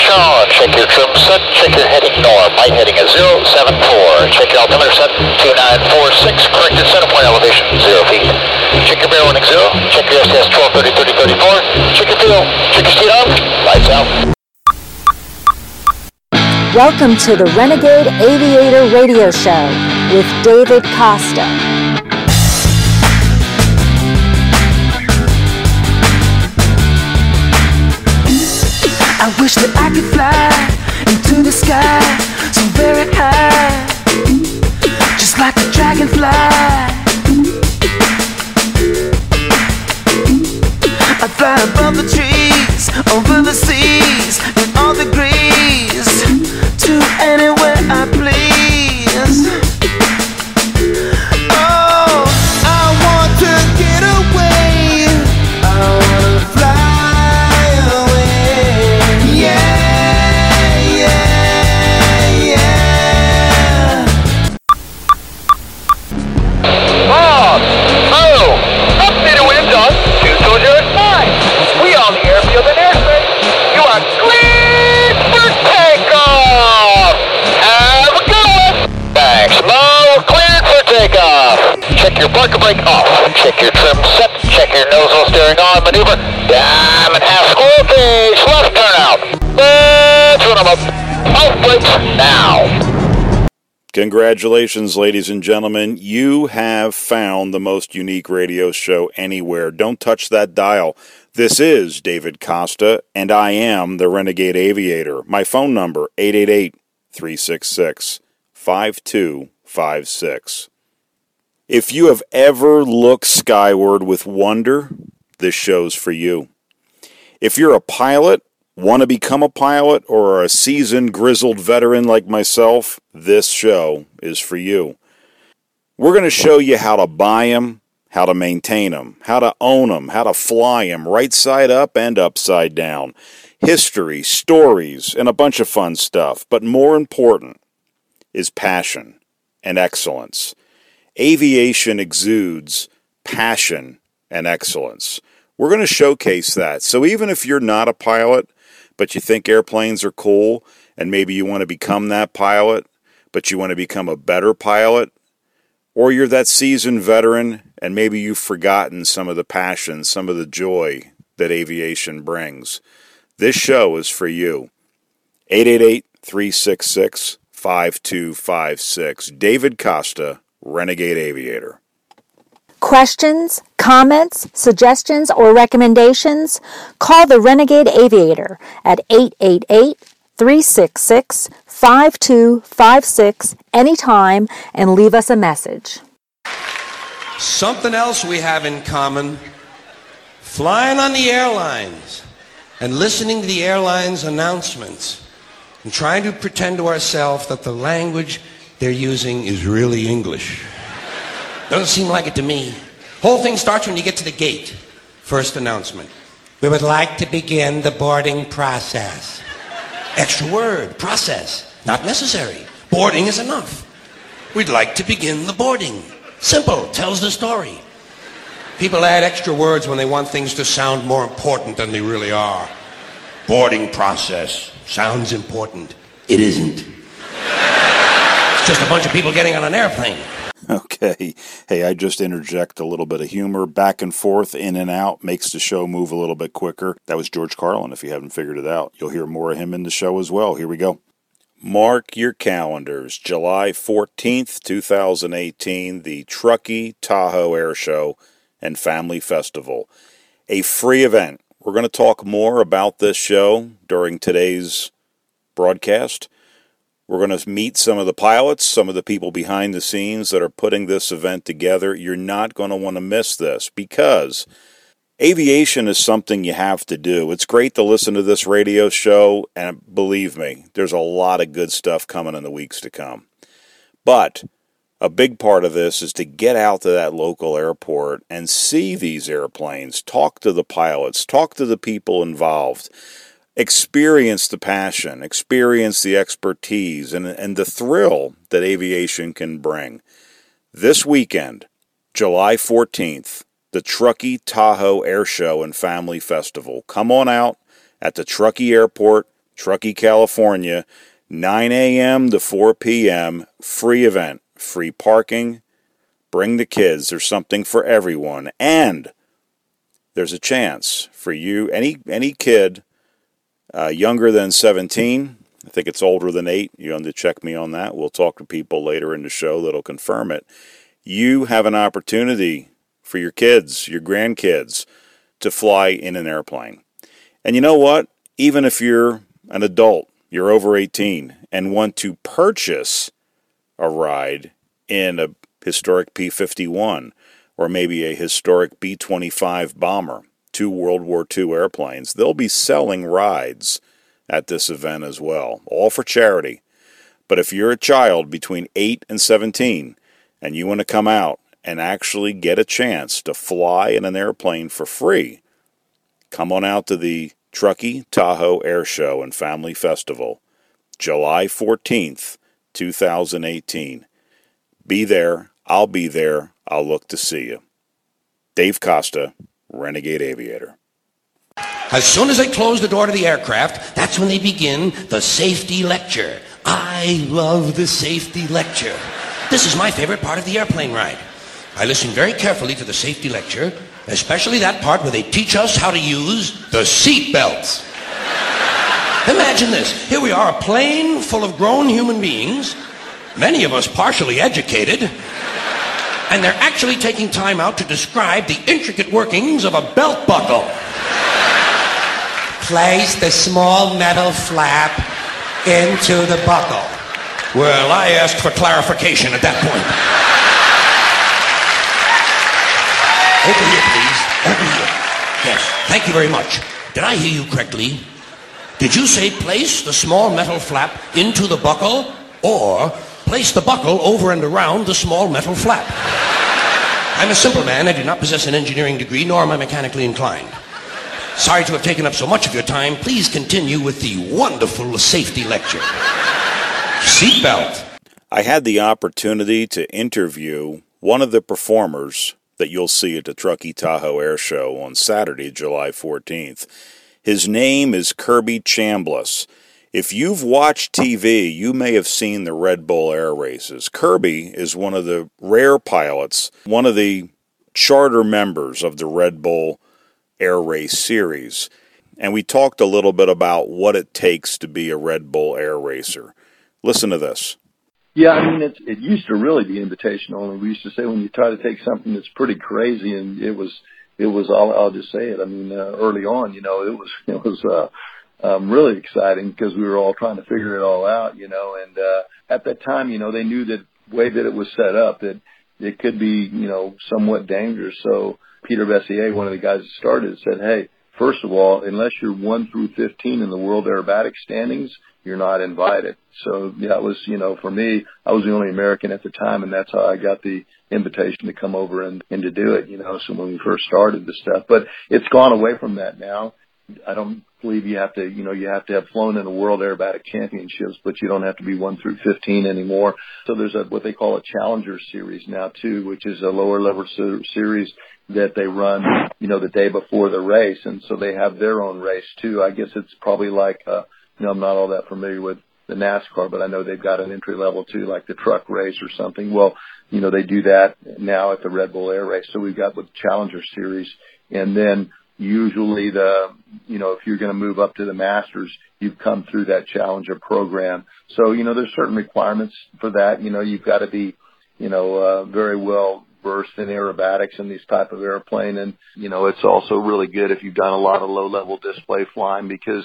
Sean. Check your trim set. Check your heading norm. Light heading is 074. Check your altimeter set. 2946. Corrected center point elevation 0 feet. Check your bear warning 0. Check your STS 1230 30 34. Check your fuel. Check your speed up. Lights out. Welcome to the Renegade Aviator Radio Show with David Costa. I wish that I could fly into the sky so very high, just like a dragonfly. I'd fly above the trees, over the seas, in all the degrees, to anywhere your parker brake off. Check your trim set. Check your nozzle steering on. Maneuver. Diamond half square cage. Left turnout. Let's run 'em up. Off brakes now. Congratulations, ladies and gentlemen. You have found the most unique radio show anywhere. Don't touch that dial. This is David Costa, and I am the Renegade Aviator. My phone number, 888 366 5256. If you have ever looked skyward with wonder, this show's for you. If you're a pilot, want to become a pilot, or are a seasoned, grizzled veteran like myself, this show is for you. We're going to show you how to buy them, how to maintain them, how to own them, how to fly them right side up and upside down. History, stories, and a bunch of fun stuff. But more important is passion and excellence. Aviation exudes passion and excellence. We're going to showcase that. So even if you're not a pilot, but you think airplanes are cool, and maybe you want to become that pilot, but you want to become a better pilot, or you're that seasoned veteran and maybe you've forgotten some of the passion, some of the joy that aviation brings. This show is for you. 888 366 5256. David Costa, Renegade Aviator. Questions, comments, suggestions, or recommendations? Call the Renegade Aviator at 888 366 5256 anytime and leave us a message. Something else we have in common flying on the airlines and listening to the airlines' announcements and trying to pretend to ourselves that the language they're using is really English. Doesn't seem like it to me. Whole thing starts when you get to the gate. First announcement. We would like to begin the boarding process. Extra word, process. Not necessary. Boarding is enough. We'd like to begin the boarding. Simple, tells the story. People add extra words when they want things to sound more important than they really are. Boarding process sounds important. It isn't. Just a bunch of people getting on an airplane. Okay. Hey, I just interject a little bit of humor back and forth, in and out, makes the show move a little bit quicker. That was George Carlin, if you haven't figured it out. You'll hear more of him in the show as well. Here we go. Mark your calendars. July 14th, 2018, the Truckee Tahoe Air Show and Family Festival. A free event. We're going to talk more about this show during today's broadcast. We're going to meet some of the pilots, some of the people behind the scenes that are putting this event together. You're not going to want to miss this because aviation is something you have to do. It's great to listen to this radio show, and believe me, there's a lot of good stuff coming in the weeks to come. But a big part of this is to get out to that local airport and see these airplanes, talk to the pilots, talk to the people involved experience the passion, experience the expertise, and, and the thrill that aviation can bring. This weekend, July 14th, the Truckee Tahoe Air Show and Family Festival. Come on out at the Truckee Airport. Truckee, California, 9 a.m. to 4 p.m. Free event, free parking. Bring the kids. There's something for everyone. And there's a chance for you, any any kid uh, younger than 17. I think it's older than eight. You have to check me on that. We'll talk to people later in the show that'll confirm it. You have an opportunity for your kids, your grandkids, to fly in an airplane. And you know what? Even if you're an adult, you're over 18, and want to purchase a ride in a historic P 51 or maybe a historic B 25 bomber, two World War II airplanes, they'll be selling rides at this event as well, all for charity. But if you're a child between 8 and 17 and you want to come out and actually get a chance to fly in an airplane for free, come on out to the Truckee Tahoe Air Show and Family Festival, July 14th, 2018. Be there. I'll be there. I'll look to see you. Dave Costa, Renegade Aviator. As soon as they close the door to the aircraft, that's when they begin the safety lecture. I love the safety lecture. This is my favorite part of the airplane ride. I listen very carefully to the safety lecture, especially that part where they teach us how to use the seat belts. Imagine this. Here we are, a plane full of grown human beings, many of us partially educated, and they're actually taking time out to describe the intricate workings of a belt buckle. Place the small metal flap into the buckle. Well, I asked for clarification at that point. Over here, please. Over here. Yes, thank you very much. Did I hear you correctly? Did you say place the small metal flap into the buckle or place the buckle over and around the small metal flap? I'm a simple man. I do not possess an engineering degree, nor am I mechanically inclined. Sorry to have taken up so much of your time. Please continue with the wonderful safety lecture. Seatbelt. I had the opportunity to interview one of the performers that you'll see at the Truckee Tahoe Air Show on Saturday, July 14th. His name is Kirby Chambliss. If you've watched TV, you may have seen the Red Bull Air Races. Kirby is one of the rare pilots, one of the charter members of the Red Bull Air Race series. And we talked a little bit about what it takes to be a Red Bull Air Racer. Listen to this. Yeah, I mean, it's, it used to really be invitation only. We used to say when you try to take something that's pretty crazy, and it was, it was. I'll, I'll just say it. I mean, uh, early on, you know, it was, it was uh, um, really exciting because we were all trying to figure it all out, you know. And uh, at that time, you know, they knew that way that it was set up that it could be, you know, somewhat dangerous. So Peter Besenyei, one of the guys that started, said, "Hey, first of all, unless you're one through 15 in the world aerobatic standings, you're not invited. So that was, you know, for me, I was the only American at the time, and that's how I got the invitation to come over and, and to do it, you know, so when we first started the stuff. But it's gone away from that now. I don't believe you have to, you know, you have to have flown in the World Aerobatic Championships, but you don't have to be one through 15 anymore. So there's a, what they call a Challenger Series now too, which is a lower level ser- series that they run, you know, the day before the race. And so they have their own race too. I guess it's probably like, uh, you know, I'm not all that familiar with the NASCAR, but I know they've got an entry level too, like the truck race or something. Well, you know, they do that now at the Red Bull Air Race. So we've got the Challenger Series, and then usually the, you know, if you're going to move up to the Masters, you've come through that Challenger program. So you know, there's certain requirements for that. You know, you've got to be, you know, uh, very well versed in aerobatics in these type of airplane, and you know, it's also really good if you've done a lot of low level display flying because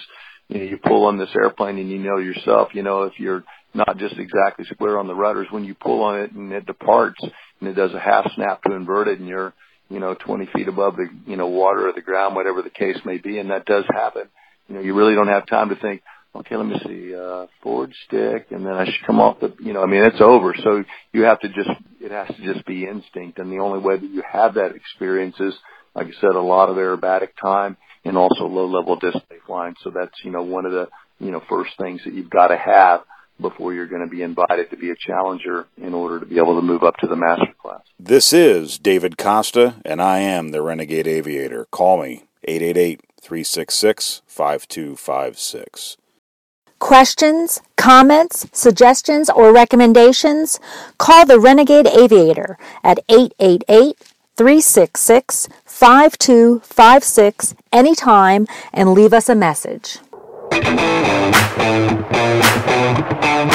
you know, you pull on this airplane and you know yourself, you know, if you're not just exactly square on the rudders, when you pull on it and it departs and it does a half snap to invert it and you're, you know, 20 feet above the, you know, water or the ground, whatever the case may be, and that does happen. You know, you really don't have time to think, okay, let me see, uh, forward stick, and then I should come off the, you know, I mean, it's over. So you have to just, it has to just be instinct. And the only way that you have that experience is, like I said, a lot of aerobatic time and also low level display flying. So that's, you know, one of the, you know, first things that you've got to have before you're going to be invited to be a challenger in order to be able to move up to the master class. This is David Costa, and I am the Renegade Aviator. Call me 888 366 5256. questions, comments, suggestions, or recommendations, call the Renegade Aviator at 888 366 5256 anytime and leave us a message. Thank.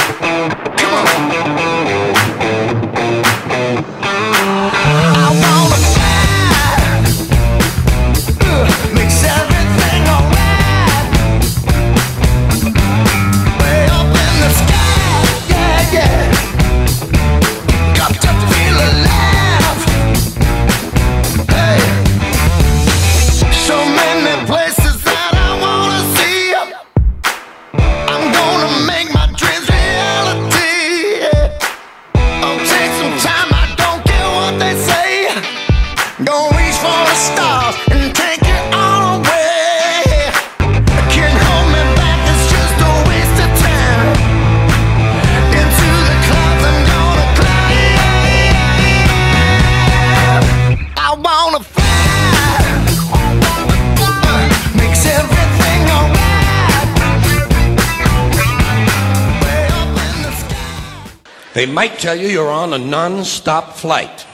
Tell you you're on a non stop flight.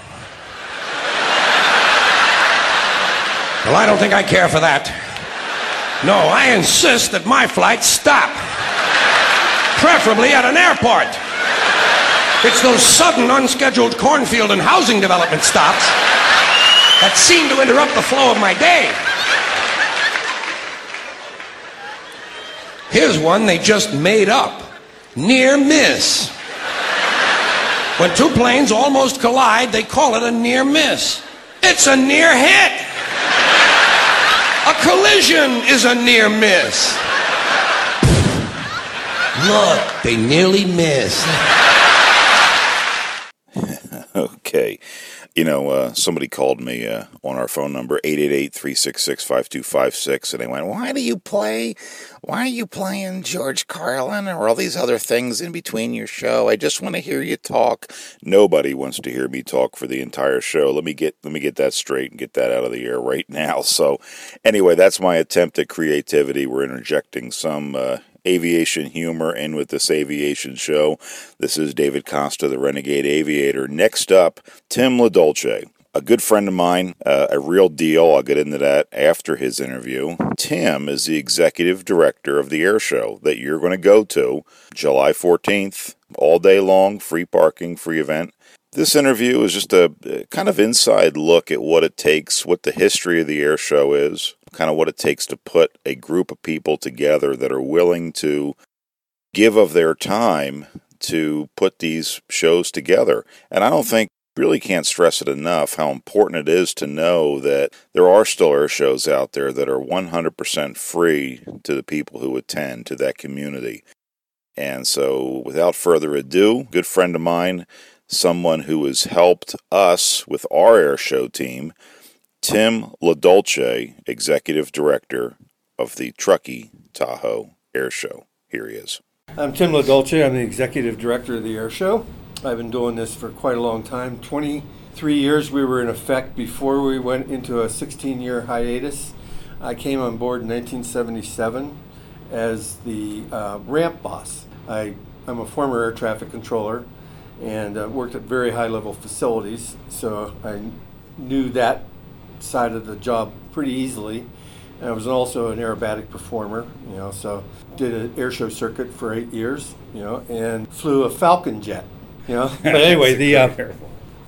Well, I don't think I care for that. No, I insist that my flights stop. Preferably at an airport. It's those sudden, unscheduled cornfield and housing development stops that seem to interrupt the flow of my day. Here's one they just made up near miss. When two planes almost collide, they call it a near miss. It's a near hit. A collision is a near miss. Look, they nearly missed. Okay. You know, uh, somebody called me uh, on our phone number, 888-366-5256, and they went, why do you play, why are you playing George Carlin or all these other things in between your show? I just want to hear you talk. Nobody wants to hear me talk for the entire show. Let me get, let me get that straight and get that out of the air right now. So anyway, that's my attempt at creativity. We're interjecting some uh, aviation humor and with this aviation show. This is David Costa, the Renegade Aviator. Next up, Tim LaDolce, a good friend of mine, uh, a real deal. I'll get into that after his interview. Tim is the executive director of the air show that you're going to go to July 14th, all day long, free parking, free event. This interview is just a kind of inside look at what it takes, what the history of the air show is, kind of what it takes to put a group of people together that are willing to give of their time to put these shows together. And I don't think really can't stress it enough how important it is to know that there are still air shows out there that are 100% free to the people who attend to that community. And so, without further ado, good friend of mine, someone who has helped us with our air show team, Tim LaDolce, Executive Director of the Truckee Tahoe Air Show. Here he is. I'm Tim LaDolce. I'm the executive director of the Air Show. I've been doing this for quite a long time 23 years we were in effect before we went into a 16 year hiatus. I came on board in 1977 as the uh, ramp boss. I, I'm a former air traffic controller and uh, worked at very high level facilities, so I knew that side of the job pretty easily. And I was also an aerobatic performer, you know, so did an air show circuit for eight years, you know, and flew a Falcon jet, you know. But anyway, the uh,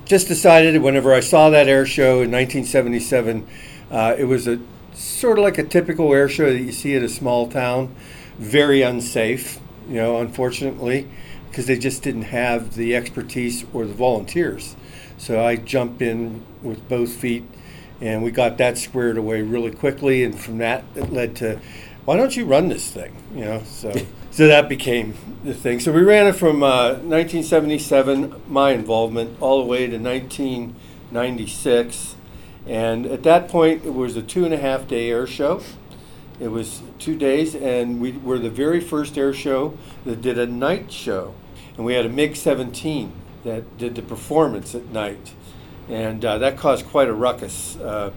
just decided whenever I saw that air show in 1977, uh, it was a sort of like a typical air show that you see at a small town, very unsafe, you know, unfortunately, because they just didn't have the expertise or the volunteers. So I jumped in with both feet and we got that squared away really quickly and from that it led to why don't you run this thing? You know so so that became the thing. So we ran it from uh, 1977 my involvement all the way to 1996 and at that point it was a two and a half day air show. It was two days and we were the very first air show that did a night show. And we had a mig 17 that did the performance at night and uh, that caused quite a ruckus. Uh,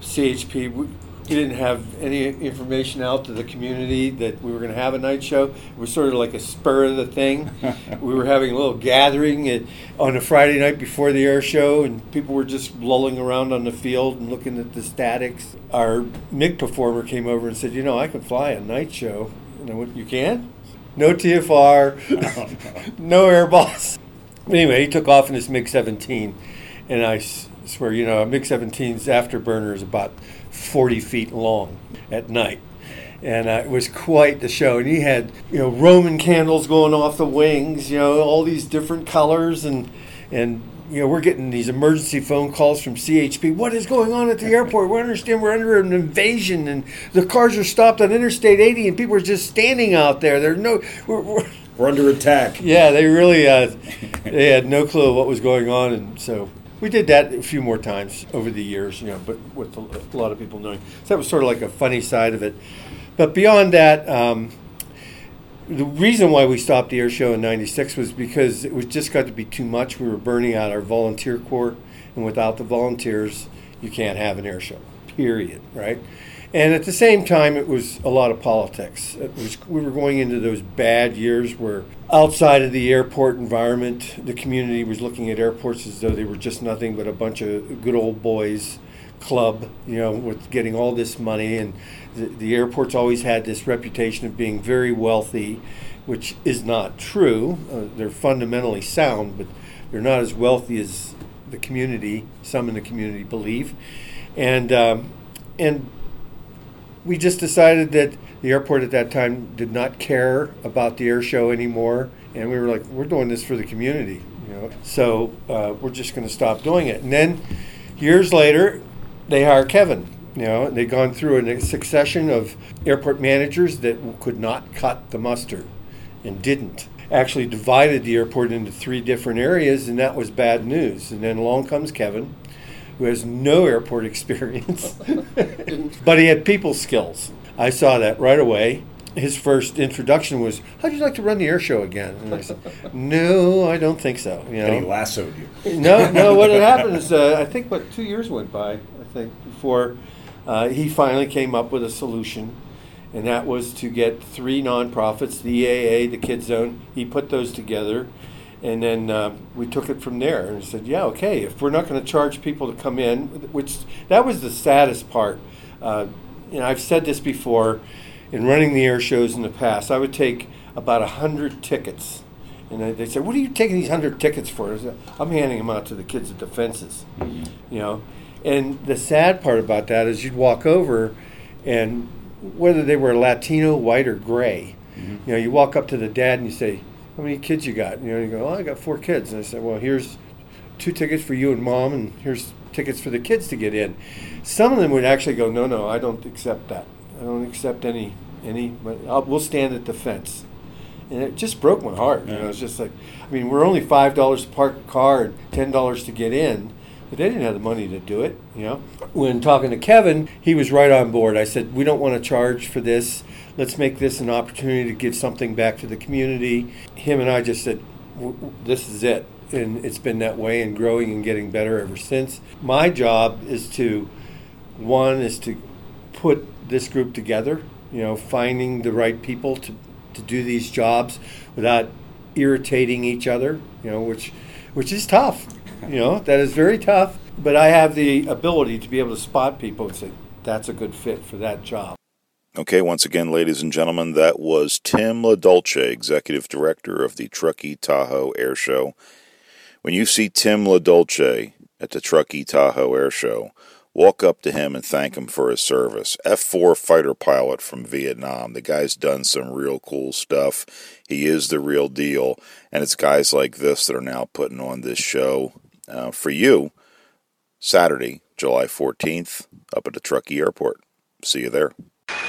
CHP, we, didn't have any information out to the community that we were going to have a night show. It was sort of like a spur of the thing. we were having a little gathering at, on a Friday night before the air show, and people were just lolling around on the field and looking at the statics. Our MIG performer came over and said, "You know, I can fly a night show." And I went, "You can?" No TFR, no air boss. Anyway, he took off in his MiG 17, and I s- swear, you know, a MiG 17's afterburner is about 40 feet long at night. And uh, it was quite the show. And he had, you know, Roman candles going off the wings, you know, all these different colors. And, and you know, we're getting these emergency phone calls from CHP. What is going on at the airport? We understand we're under an invasion and the cars are stopped on Interstate 80 and people are just standing out there. There's no, we're, we're, We're under attack. yeah, they really uh, they had no clue what was going on, and so we did that a few more times over the years, you know, but with a, lot of people knowing. So that was sort of like a funny side of it. But beyond that, um, the reason why we stopped the air show in '96 was because it was just got to be too much. We were burning out our volunteer corps, and without the volunteers, you can't have an air show. Period. Right. And at the same time, it was a lot of politics. It was, we were going into those bad years where outside of the airport environment, the community was looking at airports as though they were just nothing but a bunch of good old boys club, you know, with getting all this money. And the, the airport's always had this reputation of being very wealthy, which is not true. Uh, they're fundamentally sound, but they're not as wealthy as the community, some in the community believe. And, um, and we just decided that the airport at that time did not care about the air show anymore, and we were like, we're doing this for the community, you know. So uh, we're just going to stop doing it. And then years later, they hire Kevin. You know, and they'd gone through a succession of airport managers that could not cut the mustard and didn't. Actually, divided the airport into three different areas, and that was bad news. And then along comes Kevin, who has no airport experience, but he had people skills. I saw that right away. His first introduction was, "How'd you like to run the air show again?" And I said, "No, I don't think so." You And he lassoed you. no, no. What had happened is, uh, I think, what two years went by. I think before uh, he finally came up with a solution, and that was to get three nonprofits, the EAA, the Kid Zone. He put those together, and then uh, we took it from there and said, "Yeah, okay. If we're not going to charge people to come in, which that was the saddest part. Uh, you know, I've said this before in running the air shows in the past. I would take about a hundred tickets." And they- said, "What are you taking these hundred tickets for?" I said, I'm handing them out to the kids at the fences, you know. And the sad part about that is you'd walk over, and whether they were Latino, white, or gray, you know, you walk up to the dad and you say, "How many kids you got?" You know, you go, "Oh, I got four kids." And I said, "Well, here's two tickets for you and mom, and here's tickets for the kids to get in." Some of them would actually go, "No, no, I don't accept that. I don't accept any any. But I'll, we'll stand at the fence." and it just broke my heart. You know, it's just like, I mean, we're only five dollars to park a car and ten dollars to get in, but they didn't have the money to do it. You know, when talking to Kevin, he was right on board. I said, we don't want to charge for this. Let's make this an opportunity to give something back to the community. Him and I just said, "W- w- this is it. And it's been that way and growing and getting better ever since. My job is to, one, is to put this group together, you know, finding the right people to, to do these jobs without irritating each other, you know, which which is tough. You know, that is very tough. But I have the ability to be able to spot people and say, that's a good fit for that job. Okay, once again, ladies and gentlemen, that was Tim LaDolce, Executive Director of the Truckee Tahoe Air Show. When you see Tim LaDolce at the Truckee Tahoe Air Show, walk up to him and thank him for his service. F 4 fighter pilot from Vietnam. The guy's done some real cool stuff. He is the real deal. And it's guys like this that are now putting on this show uh, for you Saturday, July 14th, up at the Truckee Airport. See you there.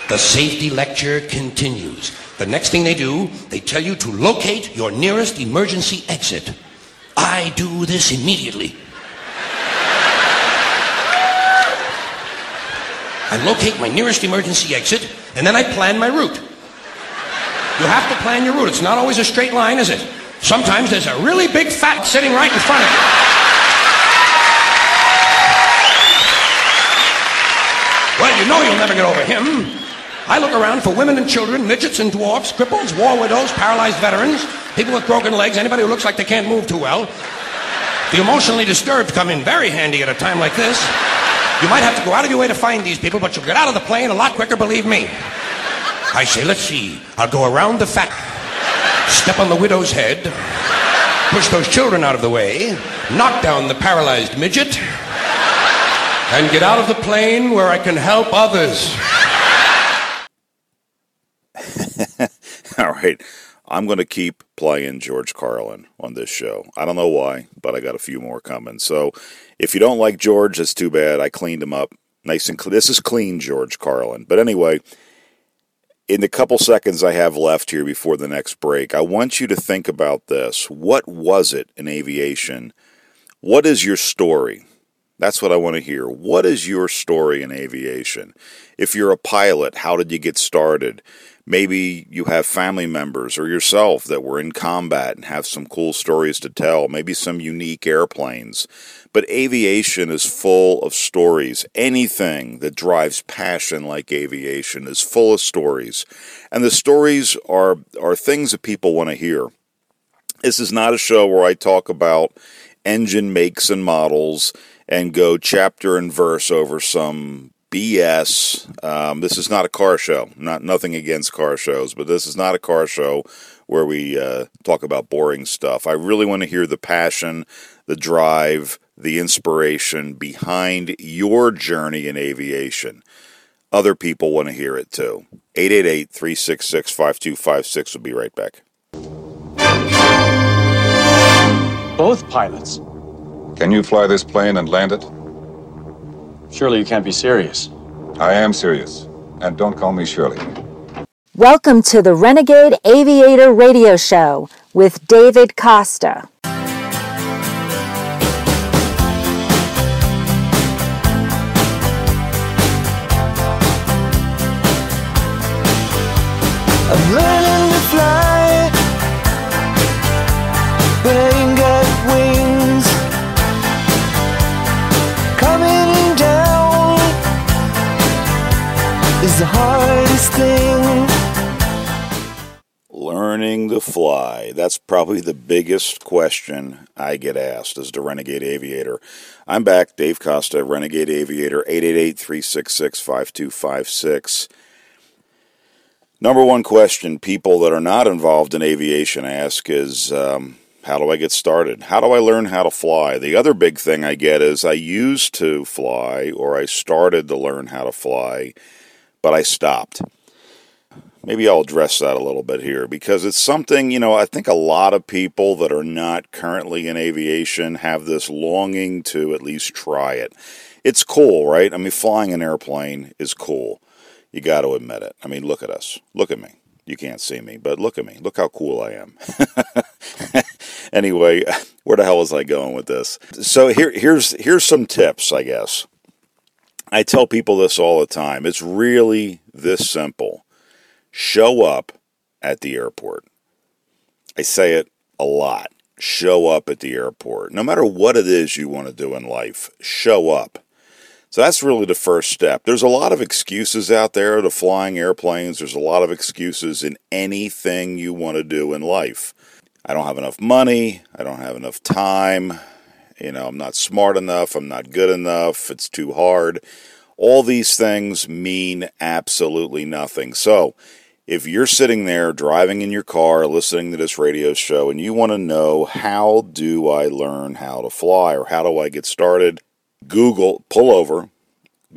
The safety lecture continues. The next thing they do, they tell you to locate your nearest emergency exit. I do this immediately. I locate my nearest emergency exit, and then I plan my route. You have to plan your route. It's not always a straight line, is it? Sometimes there's a really big fat sitting right in front of you. Well, you know you'll never get over him. I look around for women and children, midgets and dwarfs, cripples, war widows, paralyzed veterans, people with broken legs, anybody who looks like they can't move too well. The emotionally disturbed come in very handy at a time like this. You might have to go out of your way to find these people, but you'll get out of the plane a lot quicker, believe me. I say, let's see. I'll go around the fat, step on the widow's head, push those children out of the way, knock down the paralyzed midget, and get out of the plane where I can help others. All right. I'm going to keep playing George Carlin on this show. I don't know why, but I got a few more coming. So if you don't like George, that's too bad. I cleaned him up nice and clean. This is clean George Carlin. But anyway, in the couple seconds I have left here before the next break, I want you to think about this. What was it in aviation? What is your story? That's what I want to hear. What is your story in aviation? If you're a pilot, how did you get started? Maybe you have family members or yourself that were in combat and have some cool stories to tell, maybe some unique airplanes. But aviation is full of stories. Anything that drives passion like aviation is full of stories. And the stories are, are things that people want to hear. This is not a show where I talk about engine makes and models and go chapter and verse over some BS. Um, this is not a car show. Not nothing against car shows, but this is not a car show where we uh, talk about boring stuff. I really want to hear the passion, the drive, the inspiration behind your journey in aviation. Other people want to hear it too. 888 366 5256 will be right back. Both pilots. Can you fly this plane and land it? Surely you can't be serious. I am serious. And don't call me Shirley. Welcome to the Renegade Aviator Radio Show with David Costa. The hardest thing. Learning to fly. That's probably the biggest question I get asked as the Renegade Aviator. I'm back, Dave Costa, Renegade Aviator, 888 366 5256. Number one question people that are not involved in aviation ask is um, how do I get started? How do I learn how to fly? The other big thing I get is I used to fly or I started to learn how to fly, but I stopped. Maybe I'll address that a little bit here because it's something, you know, I think a lot of people that are not currently in aviation have this longing to at least try it. It's cool, right? I mean, flying an airplane is cool. You got to admit it. I mean, look at us. Look at me. You can't see me, but look at me. Look how cool I am. anyway, where the hell was I going with this? So here, here's here's some tips, I guess. I tell people this all the time. It's really this simple. Show up at the airport. I say it a lot. Show up at the airport. No matter what it is you want to do in life, show up. So that's really the first step. There's a lot of excuses out there to flying airplanes. There's a lot of excuses in anything you want to do in life. I don't have enough money. I don't have enough time. You know, I'm not smart enough. I'm not good enough. It's too hard. All these things mean absolutely nothing. So, if you're sitting there driving in your car listening to this radio show and you want to know how do I learn how to fly or how do I get started, Google, pull over,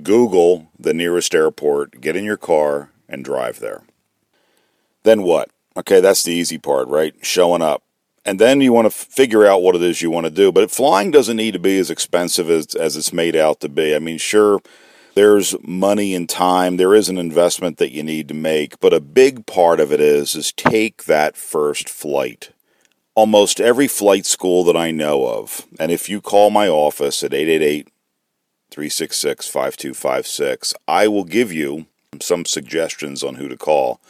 Google the nearest airport, get in your car, and drive there. Then what? Okay, that's the easy part, right? Showing up. And then you want to figure out what it is you want to do. But flying doesn't need to be as expensive as, as it's made out to be. I mean, sure, there's money and time, there is an investment that you need to make, but a big part of it is is take that first flight almost every flight school that I know of, and if you call my office at 888 366 5256, I will give you some suggestions on who to call.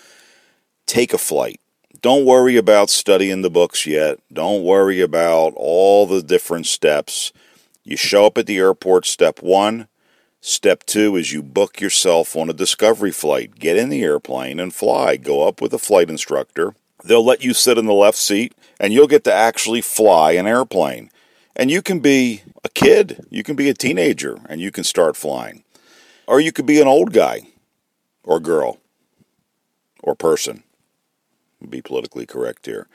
Take a flight. Don't worry about studying the books yet. Don't worry about all the different steps. You show up at the airport, step one. Step two is you book yourself on a discovery flight. Get in the airplane and fly. Go up with a flight instructor. They'll let you sit in the left seat and you'll get to actually fly an airplane. And you can be a kid, you can be a teenager, and you can start flying. Or you could be an old guy or girl or person. Be politically correct here.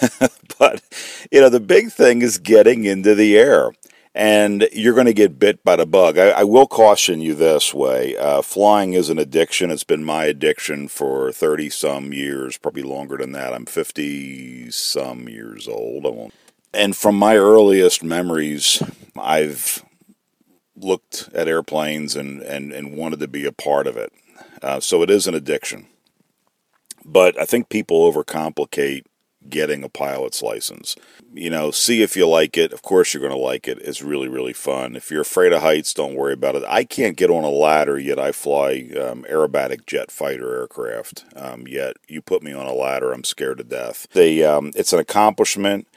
but, you know, the big thing is getting into the air. And you're going to get bit by the bug. I, I will caution you this way uh, flying is an addiction. It's been my addiction for 30 some years, probably longer than that. I'm 50 some years old. And from my earliest memories, I've looked at airplanes and, and, and wanted to be a part of it. Uh, so it is an addiction. But I think people overcomplicate getting a pilot's license. You know, see if you like it. Of course, you're going to like it. It's really, really fun. If you're afraid of heights, don't worry about it. I can't get on a ladder, yet I fly um, aerobatic jet fighter aircraft. Um, yet you put me on a ladder, I'm scared to death. They, um, it's an accomplishment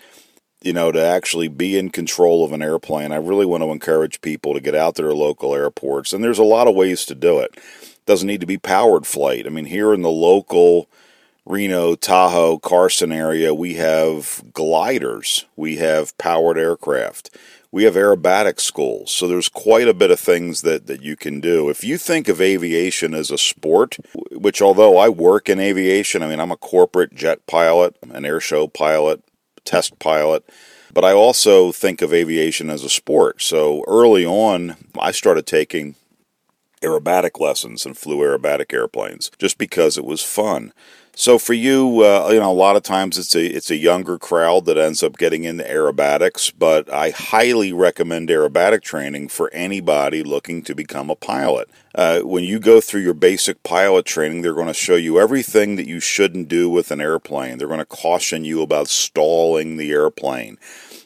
you know, to actually be in control of an airplane. I really want to encourage people to get out to their local airports, and there's a lot of ways to do it. Doesn't need to be powered flight. I mean, here in the local Reno, Tahoe, Carson area, we have gliders, we have powered aircraft, we have aerobatic schools. So there's quite a bit of things that, that you can do. If you think of aviation as a sport, which although I work in aviation, I mean, I'm a corporate jet pilot, an air show pilot, test pilot, but I also think of aviation as a sport. So early on, I started taking aerobatic lessons and flew aerobatic airplanes just because it was fun. So for you, uh, you know, a lot of times it's a it's a younger crowd that ends up getting into aerobatics, but I highly recommend aerobatic training for anybody looking to become a pilot. Uh, when you go through your basic pilot training, they're going to show you everything that you shouldn't do with an airplane. They're going to caution you about stalling the airplane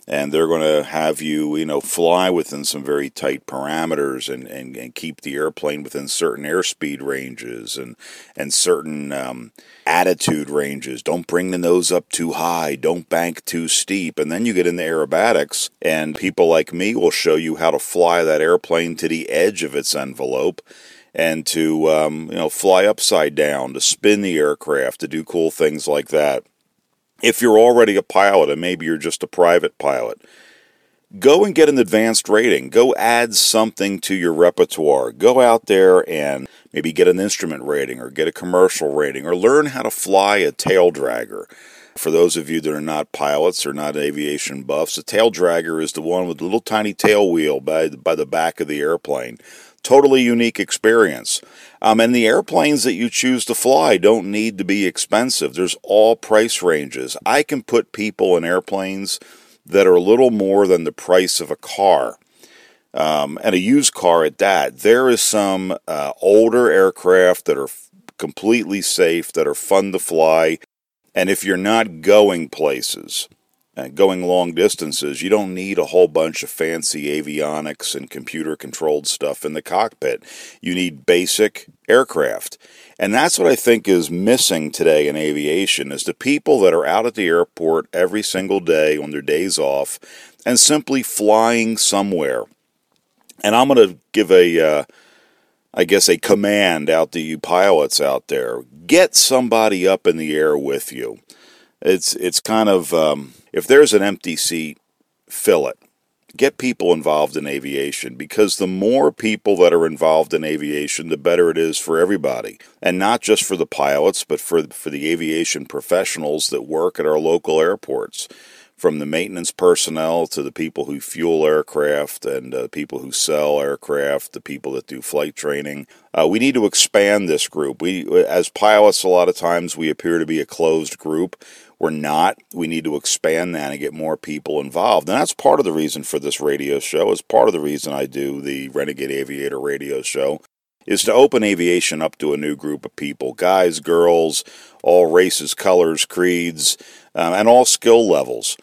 and they're going to have you, you know, fly within some very tight parameters and, and, and keep the airplane within certain airspeed ranges and and certain um, attitude ranges. Don't bring the nose up too high. Don't bank too steep. And then you get into aerobatics, and people like me will show you how to fly that airplane to the edge of its envelope and to um, you know fly upside down, to spin the aircraft, to do cool things like that if you're already a pilot and maybe you're just a private pilot, go and get an advanced rating. Go add something to your repertoire. Go out there and maybe get an instrument rating or get a commercial rating or learn how to fly a tail dragger. For those of you that are not pilots or not aviation buffs, a tail dragger is the one with the little tiny tail wheel by, by the back of the airplane. Totally unique experience. Um, and the airplanes that you choose to fly don't need to be expensive. There's all price ranges. I can put people in airplanes that are a little more than the price of a car. Um, and a used car at that. There is some uh, older aircraft that are f- completely safe, that are fun to fly. And if you're not going places, uh, going long distances, you don't need a whole bunch of fancy avionics and computer controlled stuff in the cockpit. You need basic aircraft. And that's what I think is missing today in aviation is the people that are out at the airport every single day on their days off and simply flying somewhere. And I'm going to give a uh, I guess a command out to you pilots out there. Get somebody up in the air with you. It's it's kind of um, if there's an empty seat, fill it. Get people involved in aviation because the more people that are involved in aviation, the better it is for everybody. And not just for the pilots, but for, for the aviation professionals that work at our local airports from the maintenance personnel to the people who fuel aircraft and uh, people who sell aircraft, the people that do flight training. Uh, we need to expand this group. We, as pilots, a lot of times we appear to be a closed group. We're not. We need to expand that and get more people involved. And that's part of the reason for this radio show. Is part of the reason I do the Renegade Aviator radio show is to open aviation up to a new group of people guys, girls, all races, colors, creeds, um, and all skill levels.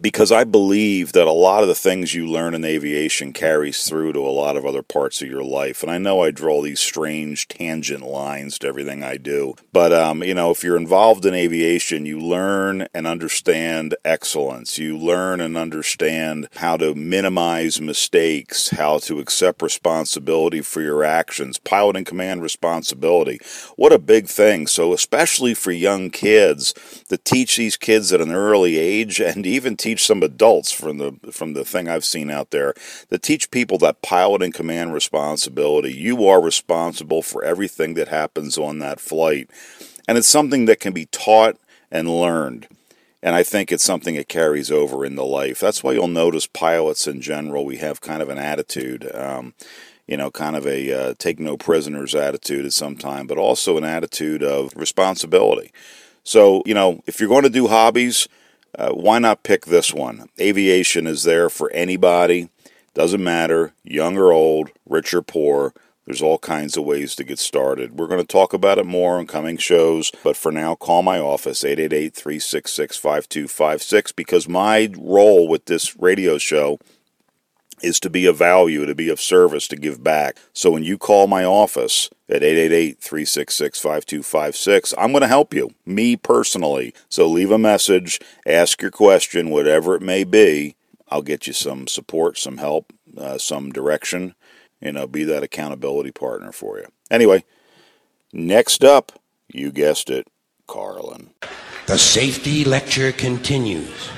Because I believe that a lot of the things you learn in aviation carries through to a lot of other parts of your life. And I know I draw these strange tangent lines to everything I do, but um, you know, if you're involved in aviation, you learn and understand excellence. You learn and understand how to minimize mistakes, how to accept responsibility for your actions, pilot and command responsibility. What a big thing. So, especially for young kids, to teach these kids at an early age and even teach some adults from the from the thing I've seen out there to teach people that pilot and command responsibility. You are responsible for everything that happens on that flight. And it's something that can be taught and learned. And I think it's something that carries over in the life. That's why you'll notice pilots in general, we have kind of an attitude, um, you know, kind of a uh, take no prisoners attitude at some time, but also an attitude of responsibility. So, you know, if you're going to do hobbies, uh, why not pick this one? Aviation is there for anybody. Doesn't matter, young or old, rich or poor. There's all kinds of ways to get started. We're going to talk about it more on coming shows, but for now, call my office, 888 366 5256, because my role with this radio show is to be of value, to be of service, to give back. So when you call my office at 888-366-5256, I'm going to help you, me personally. So leave a message, ask your question, whatever it may be. I'll get you some support, some help, uh, some direction, and I'll be that accountability partner for you. Anyway, next up, you guessed it, Carlin. The safety lecture continues.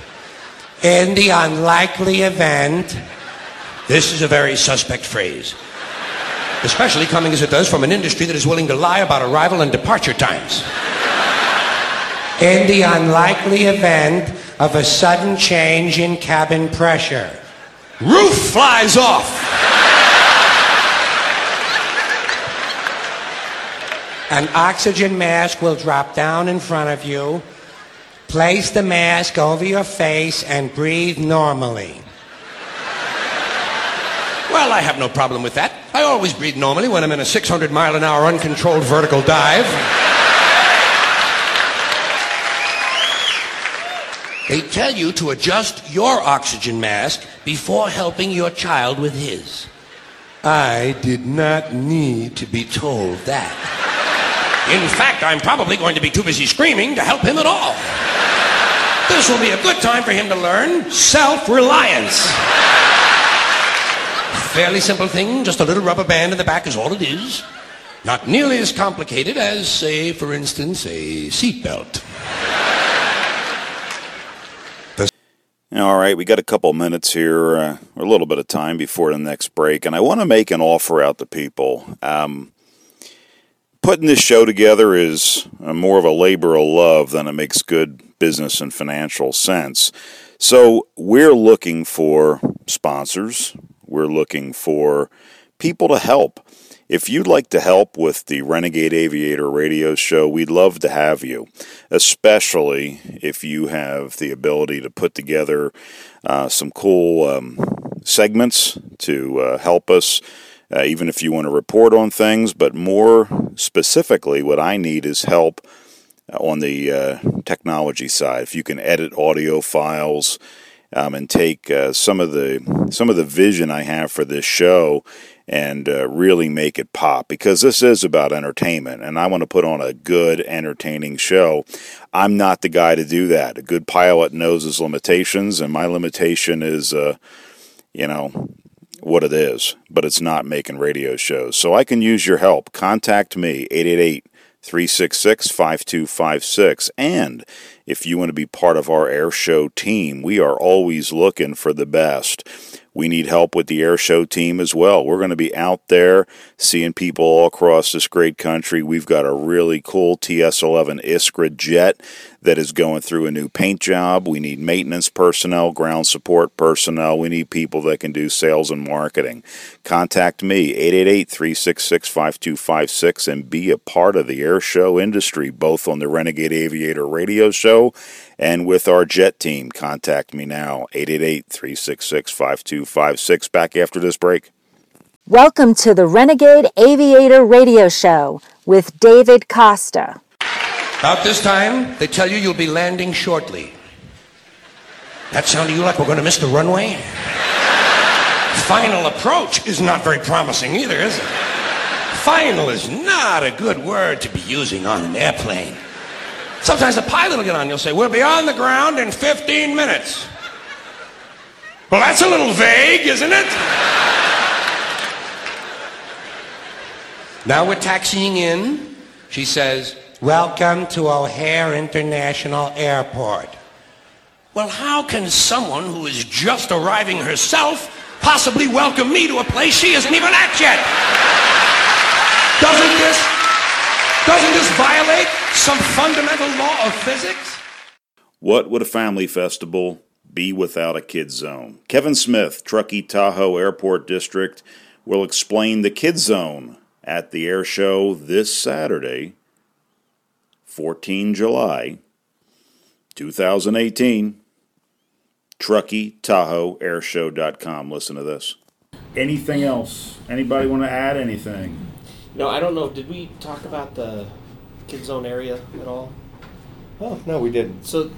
In the unlikely event, this is a very suspect phrase, especially coming as it does from an industry that is willing to lie about arrival and departure times. In the unlikely event of a sudden change in cabin pressure, roof flies off. An oxygen mask will drop down in front of you. Place the mask over your face and breathe normally. Well, I have no problem with that. I always breathe normally when I'm in a 600 mile an hour uncontrolled vertical dive. They tell you to adjust your oxygen mask before helping your child with his. I did not need to be told that. In fact, I'm probably going to be too busy screaming to help him at all. This will be a good time for him to learn self reliance. Fairly simple thing, just a little rubber band in the back is all it is. Not nearly as complicated as, say, for instance, a seatbelt. All right, we got a couple minutes here, uh, a little bit of time before the next break, and I want to make an offer out to people. Um, putting this show together is uh, more of a labor of love than it makes good business and financial sense. So we're looking for sponsors. We're looking for people to help. If you'd like to help with the Renegade Aviator radio show, we'd love to have you, especially if you have the ability to put together uh, some cool um, segments to uh, help us. Uh, even if you want to report on things, but more specifically, what I need is help on the uh, technology side. If you can edit audio files, um, and take uh, some of the some of the vision I have for this show and uh, really make it pop because this is about entertainment and I want to put on a good entertaining show. I'm not the guy to do that. A good pilot knows his limitations and my limitation is uh, you know what it is, but it's not making radio shows. So I can use your help. Contact me 888 366 5256 and if you want to be part of our air show team, we are always looking for the best. We need help with the air show team as well. We're going to be out there seeing people all across this great country. We've got a really cool TS 11 Iskra jet that is going through a new paint job. We need maintenance personnel, ground support personnel. We need people that can do sales and marketing. Contact me, 888 366 5256, and be a part of the air show industry, both on the Renegade Aviator radio show and with our jet team. Contact me now, 888 366 5256. Back after this break. Welcome to the Renegade Aviator Radio Show with David Costa. About this time, they tell you you'll be landing shortly. That sound to you like we're going to miss the runway? Final approach is not very promising either, is it? Final is not a good word to be using on an airplane. Sometimes the pilot will get on you'll say, We'll be on the ground in 15 minutes. Well, that's a little vague, isn't it? Now we're taxiing in. She says, Welcome to O'Hare International Airport. Well, how can someone who is just arriving herself possibly welcome me to a place she isn't even at yet? Doesn't this, doesn't this violate some fundamental law of physics? What would a family festival be without a kids zone? Kevin Smith, Truckee Tahoe Airport District, will explain the kids zone at the air show this Saturday, 14 July 2018. Truckee Tahoe Airshow.com. Listen to this. Anything else? Anybody want to add anything? No, I don't know. Did we talk about the kid zone area at all? Oh, no, we didn't. So,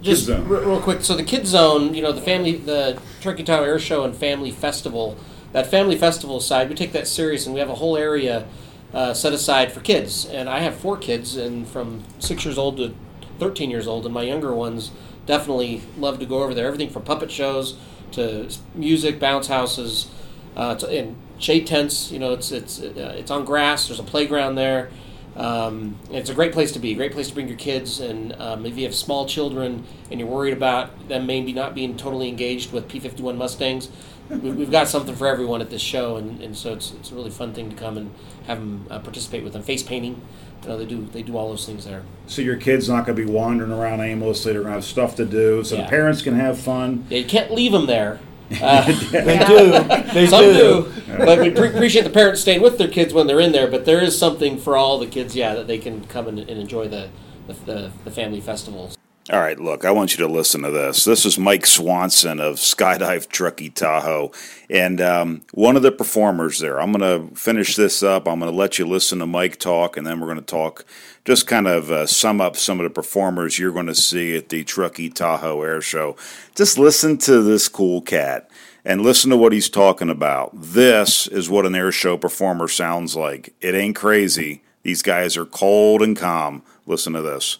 just zone. re- real quick. So the kid zone, you know, the family, the Truckee Tahoe Air Show and Family Festival. That family festival side, we take that serious, and we have a whole area uh, set aside for kids. And I have four kids, and from six years old to thirteen years old, and my younger ones definitely love to go over there. Everything from puppet shows to s- music, bounce houses, uh, to, and shade tents. You know, it's it's uh, it's on grass. There's a playground there. Um, it's a great place to be. Great place to bring your kids. And um, if you have small children and you're worried about them maybe not being totally engaged with P51 Mustangs, we, we've got something for everyone at this show. And, and so it's, it's a really fun thing to come and have them uh, participate with them. Face painting, you know, they do they do all those things there. So your kid's not going to be wandering around aimlessly. They're going to have stuff to do. So Yeah. the parents can have fun. Yeah, you can't leave them there. Uh, They do. They Some do. do, but we pre- appreciate the parents staying with their kids when they're in there. But there is something for all the kids, yeah, that they can come and, and enjoy the the, the the family festivals. All right, look, I want you to listen to this. This is Mike Swanson of Skydive Truckee Tahoe, and um, one of the performers there. I'm going to finish this up. I'm going to let you listen to Mike talk, and then we're going to talk, just kind of uh, sum up some of the performers you're going to see at the Truckee Tahoe Air Show. Just listen to this cool cat and listen to what he's talking about. This is what an air show performer sounds like. It ain't crazy. These guys are cold and calm. Listen to this.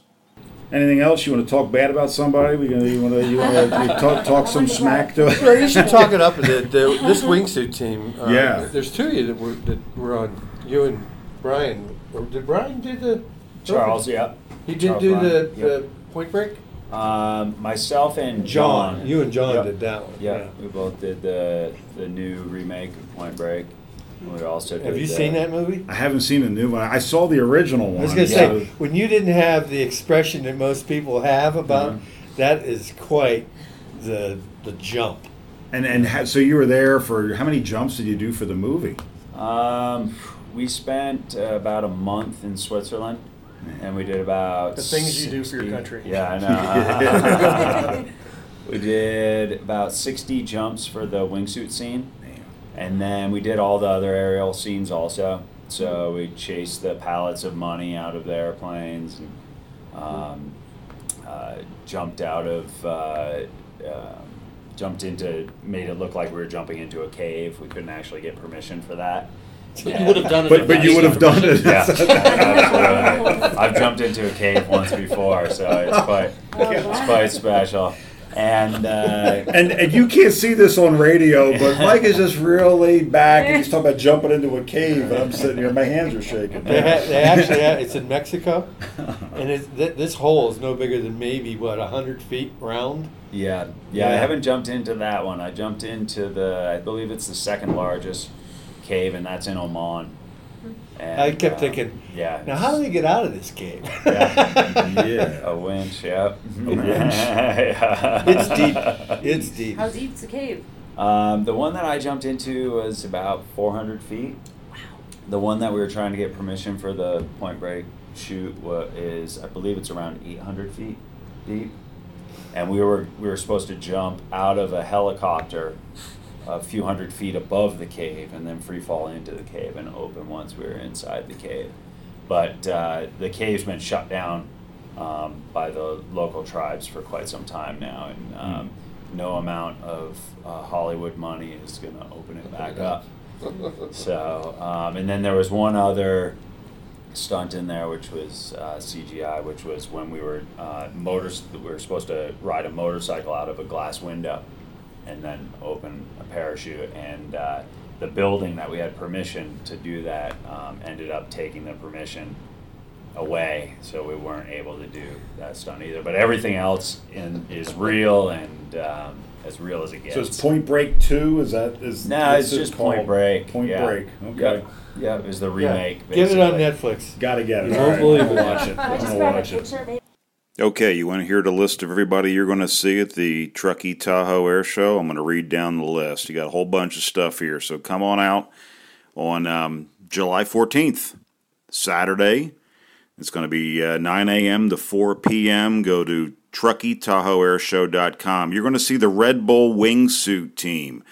Anything else you want to talk bad about somebody? We gonna, you want to you want to talk, talk some smack to Well, you should talk it up. The, the, this wingsuit team. Uh, Yeah. There's two of you that were that were on. You and Brian. Or did Brian do the? Charles, yeah. He did Charles do Brian, the, yep. the Point Break. Um, myself and John. John. You and John Yep. did that one. Yeah, we both did the the new remake of Point Break. We also did Have you the- seen that movie? I haven't seen the new one. I saw the original one. I was gonna Yeah. say when you didn't have the expression that most people have about Mm-hmm. that is quite the the jump. and and ha- so you were there for how many jumps did you do for the movie? Um, we spent uh, about a month in Switzerland, and we did about The things you do for your 60 country. Yeah, I know. we did about sixty jumps for the wingsuit scene, and then we did all the other aerial scenes also. So we chased the pallets of money out of the airplanes, and um, uh, jumped out of. Uh, um Jumped into, made it look like we were jumping into a cave. We couldn't actually get permission for that. But you would have done it. But but you would have done it. Yeah. I've jumped into a cave once before, so it's quite it's quite special. And uh, And and you can't see this on radio, but Mike is just real laid back, and he's talking about jumping into a cave, and I'm sitting here, my hands are shaking. They, ha- they actually have, it's in Mexico, and it's, th- this hole is no bigger than maybe what hundred feet round. yeah, yeah, I haven't jumped into that one. I jumped into the, I believe it's the second largest cave, and that's in Oman. And, I kept uh, thinking, yeah. now how do they get out of this cave? Yeah. Yeah. A winch, yep. it's deep. It's deep. How deep's the cave? Um, the one that I jumped into was about 400 feet. Wow. The one that we were trying to get permission for the point break shoot wa- is, I believe it's around 800 feet deep. And we were we were supposed to jump out of a helicopter a few hundred feet above the cave and then free fall into the cave and open once we were inside the cave. But uh, the cave's been shut down um, by the local tribes for quite some time now, and um, no amount of uh, Hollywood money is going to open it back up. So, um, and then there was one other stunt in there, which was uh, CGI, which was when we were uh, motors. We were supposed to ride a motorcycle out of a glass window, and then open a parachute. And uh, the building that we had permission to do that um, ended up taking the permission away, so we weren't able to do that stunt either. But everything else in is real and um, as real as it gets. So it's Point Break Two. Is that is? No, what's it's just called? Point Break. Point yeah. Break. Okay. Yep. Yeah, it was the remake. Get it on. Netflix. Got to get it. You won't right. believe I'm it. watch it. I just gonna read a watch it. Okay, you want to hear the list of everybody you're going to see at the Truckee Tahoe Air Show? I'm going to read down the list. You got a whole bunch of stuff here, so come on out on um, July 14th, Saturday. It's going to be uh, 9 a.m. to 4 p.m. Go to TruckeeTahoeAirShow.com. You're going to see the Red Bull wingsuit team.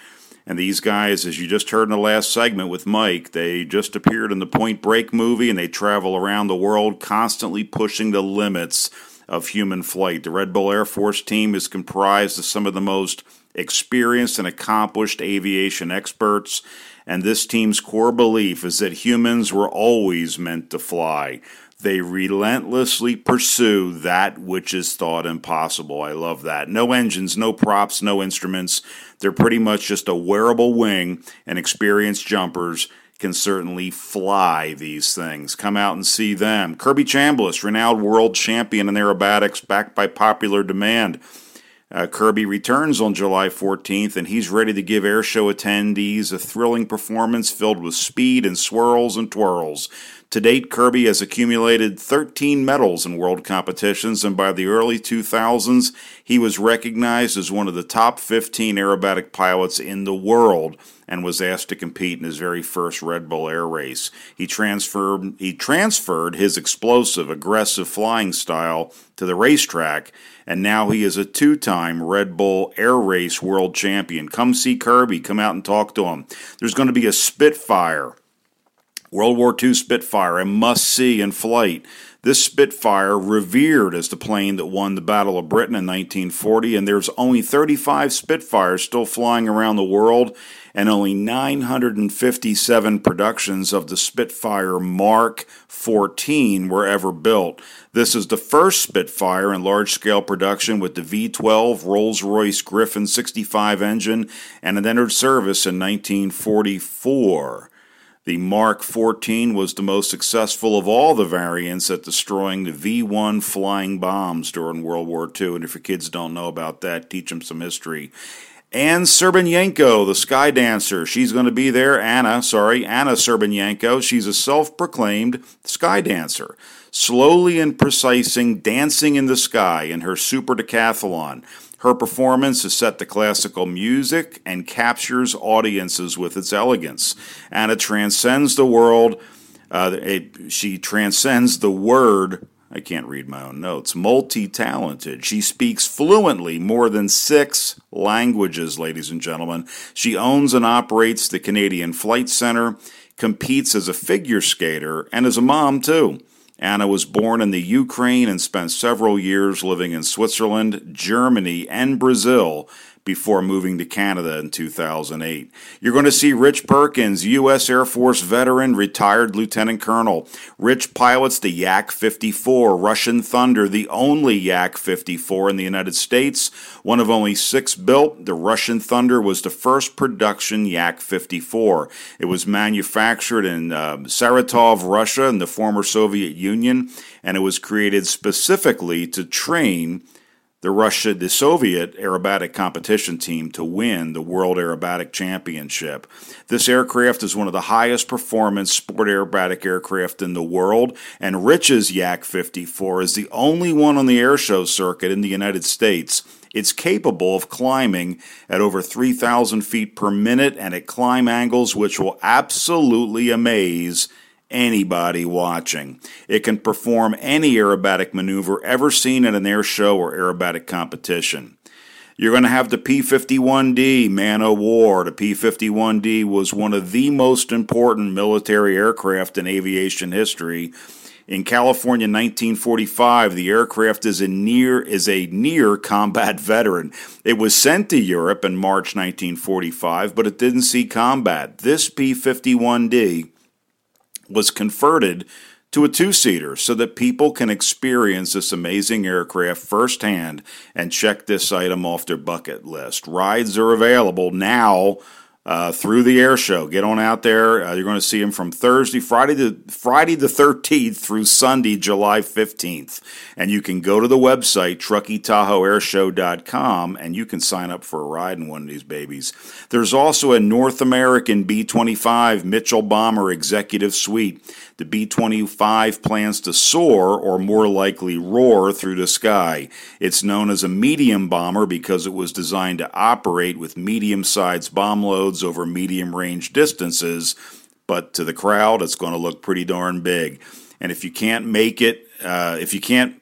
And these guys, as you just heard in the last segment with Mike, they just appeared in the Point Break movie and they travel around the world constantly pushing the limits of human flight. The Red Bull Air Force team is comprised of some of the most experienced and accomplished aviation experts. And this team's core belief is that humans were always meant to fly. They relentlessly pursue that which is thought impossible. I love that. No engines, no props, no instruments. They're pretty much just a wearable wing, and experienced jumpers can certainly fly these things. Come out and see them. Kirby Chambliss, renowned world champion in aerobatics, backed by popular demand. Uh, Kirby returns on July 14th, and he's ready to give airshow attendees a thrilling performance filled with speed and swirls and twirls. To date, Kirby has accumulated 13 medals in world competitions, and by the early 2000s, he was recognized as one of the top 15 aerobatic pilots in the world and was asked to compete in his very first Red Bull Air race. He transferred he transferred his explosive, aggressive flying style to the racetrack, and now he is a two-time Red Bull Air Race world champion. Come see Kirby, come out and talk to him. There's going to be a Spitfire World War II Spitfire, a must see in flight. This Spitfire, revered as the plane that won the Battle of Britain in 1940, and there's only 35 Spitfires still flying around the world, and only 957 productions of the Spitfire Mark 14 were ever built. This is the first Spitfire in large scale production with the V 12 Rolls Royce Griffon 65 engine, and it entered service in 1944. The Mark 14 was the most successful of all the variants at destroying the V 1 flying bombs during World War II. And if your kids don't know about that, teach them some history. Anne Serbinenko, the sky dancer, she's going to be there. Anna, sorry, Anna Serbinenko. She's a self proclaimed sky dancer, slowly and precising dancing in the sky in her super decathlon. Her performance is set to classical music and captures audiences with its elegance. Anna transcends the world. Uh, it, she transcends the word. I can't read my own notes. Multi talented. She speaks fluently more than six languages, ladies and gentlemen. She owns and operates the Canadian Flight Center, competes as a figure skater, and is a mom, too. Anna was born in the Ukraine and spent several years living in Switzerland, Germany, and Brazil before moving to Canada in 2008. You're going to see Rich Perkins, U.S. Air Force veteran, retired lieutenant colonel. Rich pilots the Yak 54, Russian Thunder, the only Yak 54 in the United States, one of only six built. The Russian Thunder was the first production Yak 54. It was manufactured in uh, Saratov, Russia, in the former Soviet Union, and it was created specifically to train the Russia, the Soviet aerobatic competition team to win the World Aerobatic Championship. This aircraft is one of the highest performance sport aerobatic aircraft in the world, and Rich's Yak 54 is the only one on the airshow circuit in the United States. It's capable of climbing at over 3,000 feet per minute and at climb angles which will absolutely amaze anybody watching. It can perform any aerobatic maneuver ever seen at an air show or aerobatic competition. You're going to have the P 51D Man o' War. The P 51D was one of the most important military aircraft in aviation history. In California, 1945, the aircraft is a near is a near combat veteran. It was sent to Europe in March 1945, but it didn't see combat. This P-51D was converted to a two-seater so that people can experience this amazing aircraft firsthand and check this item off their bucket list. Rides are available now uh, through the air show. Get on out there. Uh, you're going to see them from Thursday, Friday the Friday the 13th through Sunday, July 15th. And you can go to the website truckeetahoeairshow.com and you can sign up for a ride in one of these babies. There's also a North American B-25 Mitchell Bomber Executive Suite. The B 25 plans to soar, or more likely roar, through the sky. It's known as a medium bomber because it was designed to operate with medium sized bomb loads over medium range distances, but to the crowd, it's going to look pretty darn big. And if you can't make it, uh, if you can't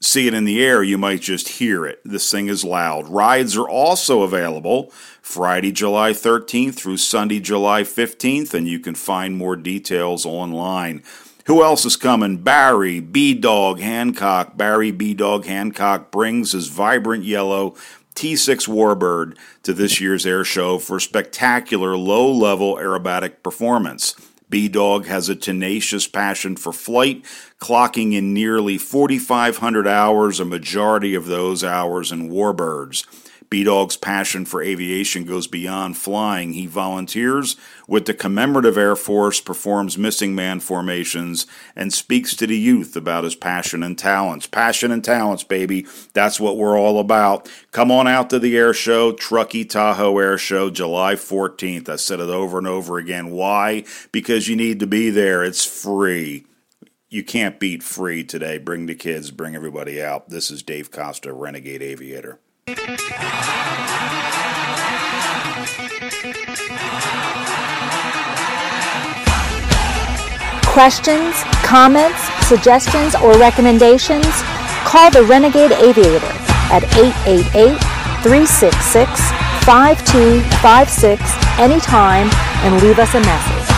see it in the air, you might just hear it. This thing is loud. Rides are also available Friday, July 13th through Sunday, July 15th, and you can find more details online. Who else is coming? Barry B Dog Hancock. Barry B Dog Hancock brings his vibrant yellow T6 Warbird to this year's air show for spectacular low level aerobatic performance. B Dog has a tenacious passion for flight, clocking in nearly 4,500 hours, a majority of those hours in warbirds. B Dog's passion for aviation goes beyond flying. He volunteers with the Commemorative Air Force, performs missing man formations, and speaks to the youth about his passion and talents. Passion and talents, baby. That's what we're all about. Come on out to the air show, Truckee Tahoe Air Show, July 14th. I said it over and over again. Why? Because you need to be there. It's free you can't beat free today. Bring the kids, bring everybody out. This is Dave Costa, Renegade Aviator. Questions, comments, suggestions, or recommendations? Call the Renegade Aviator at 888 366 5256 anytime and leave us a message.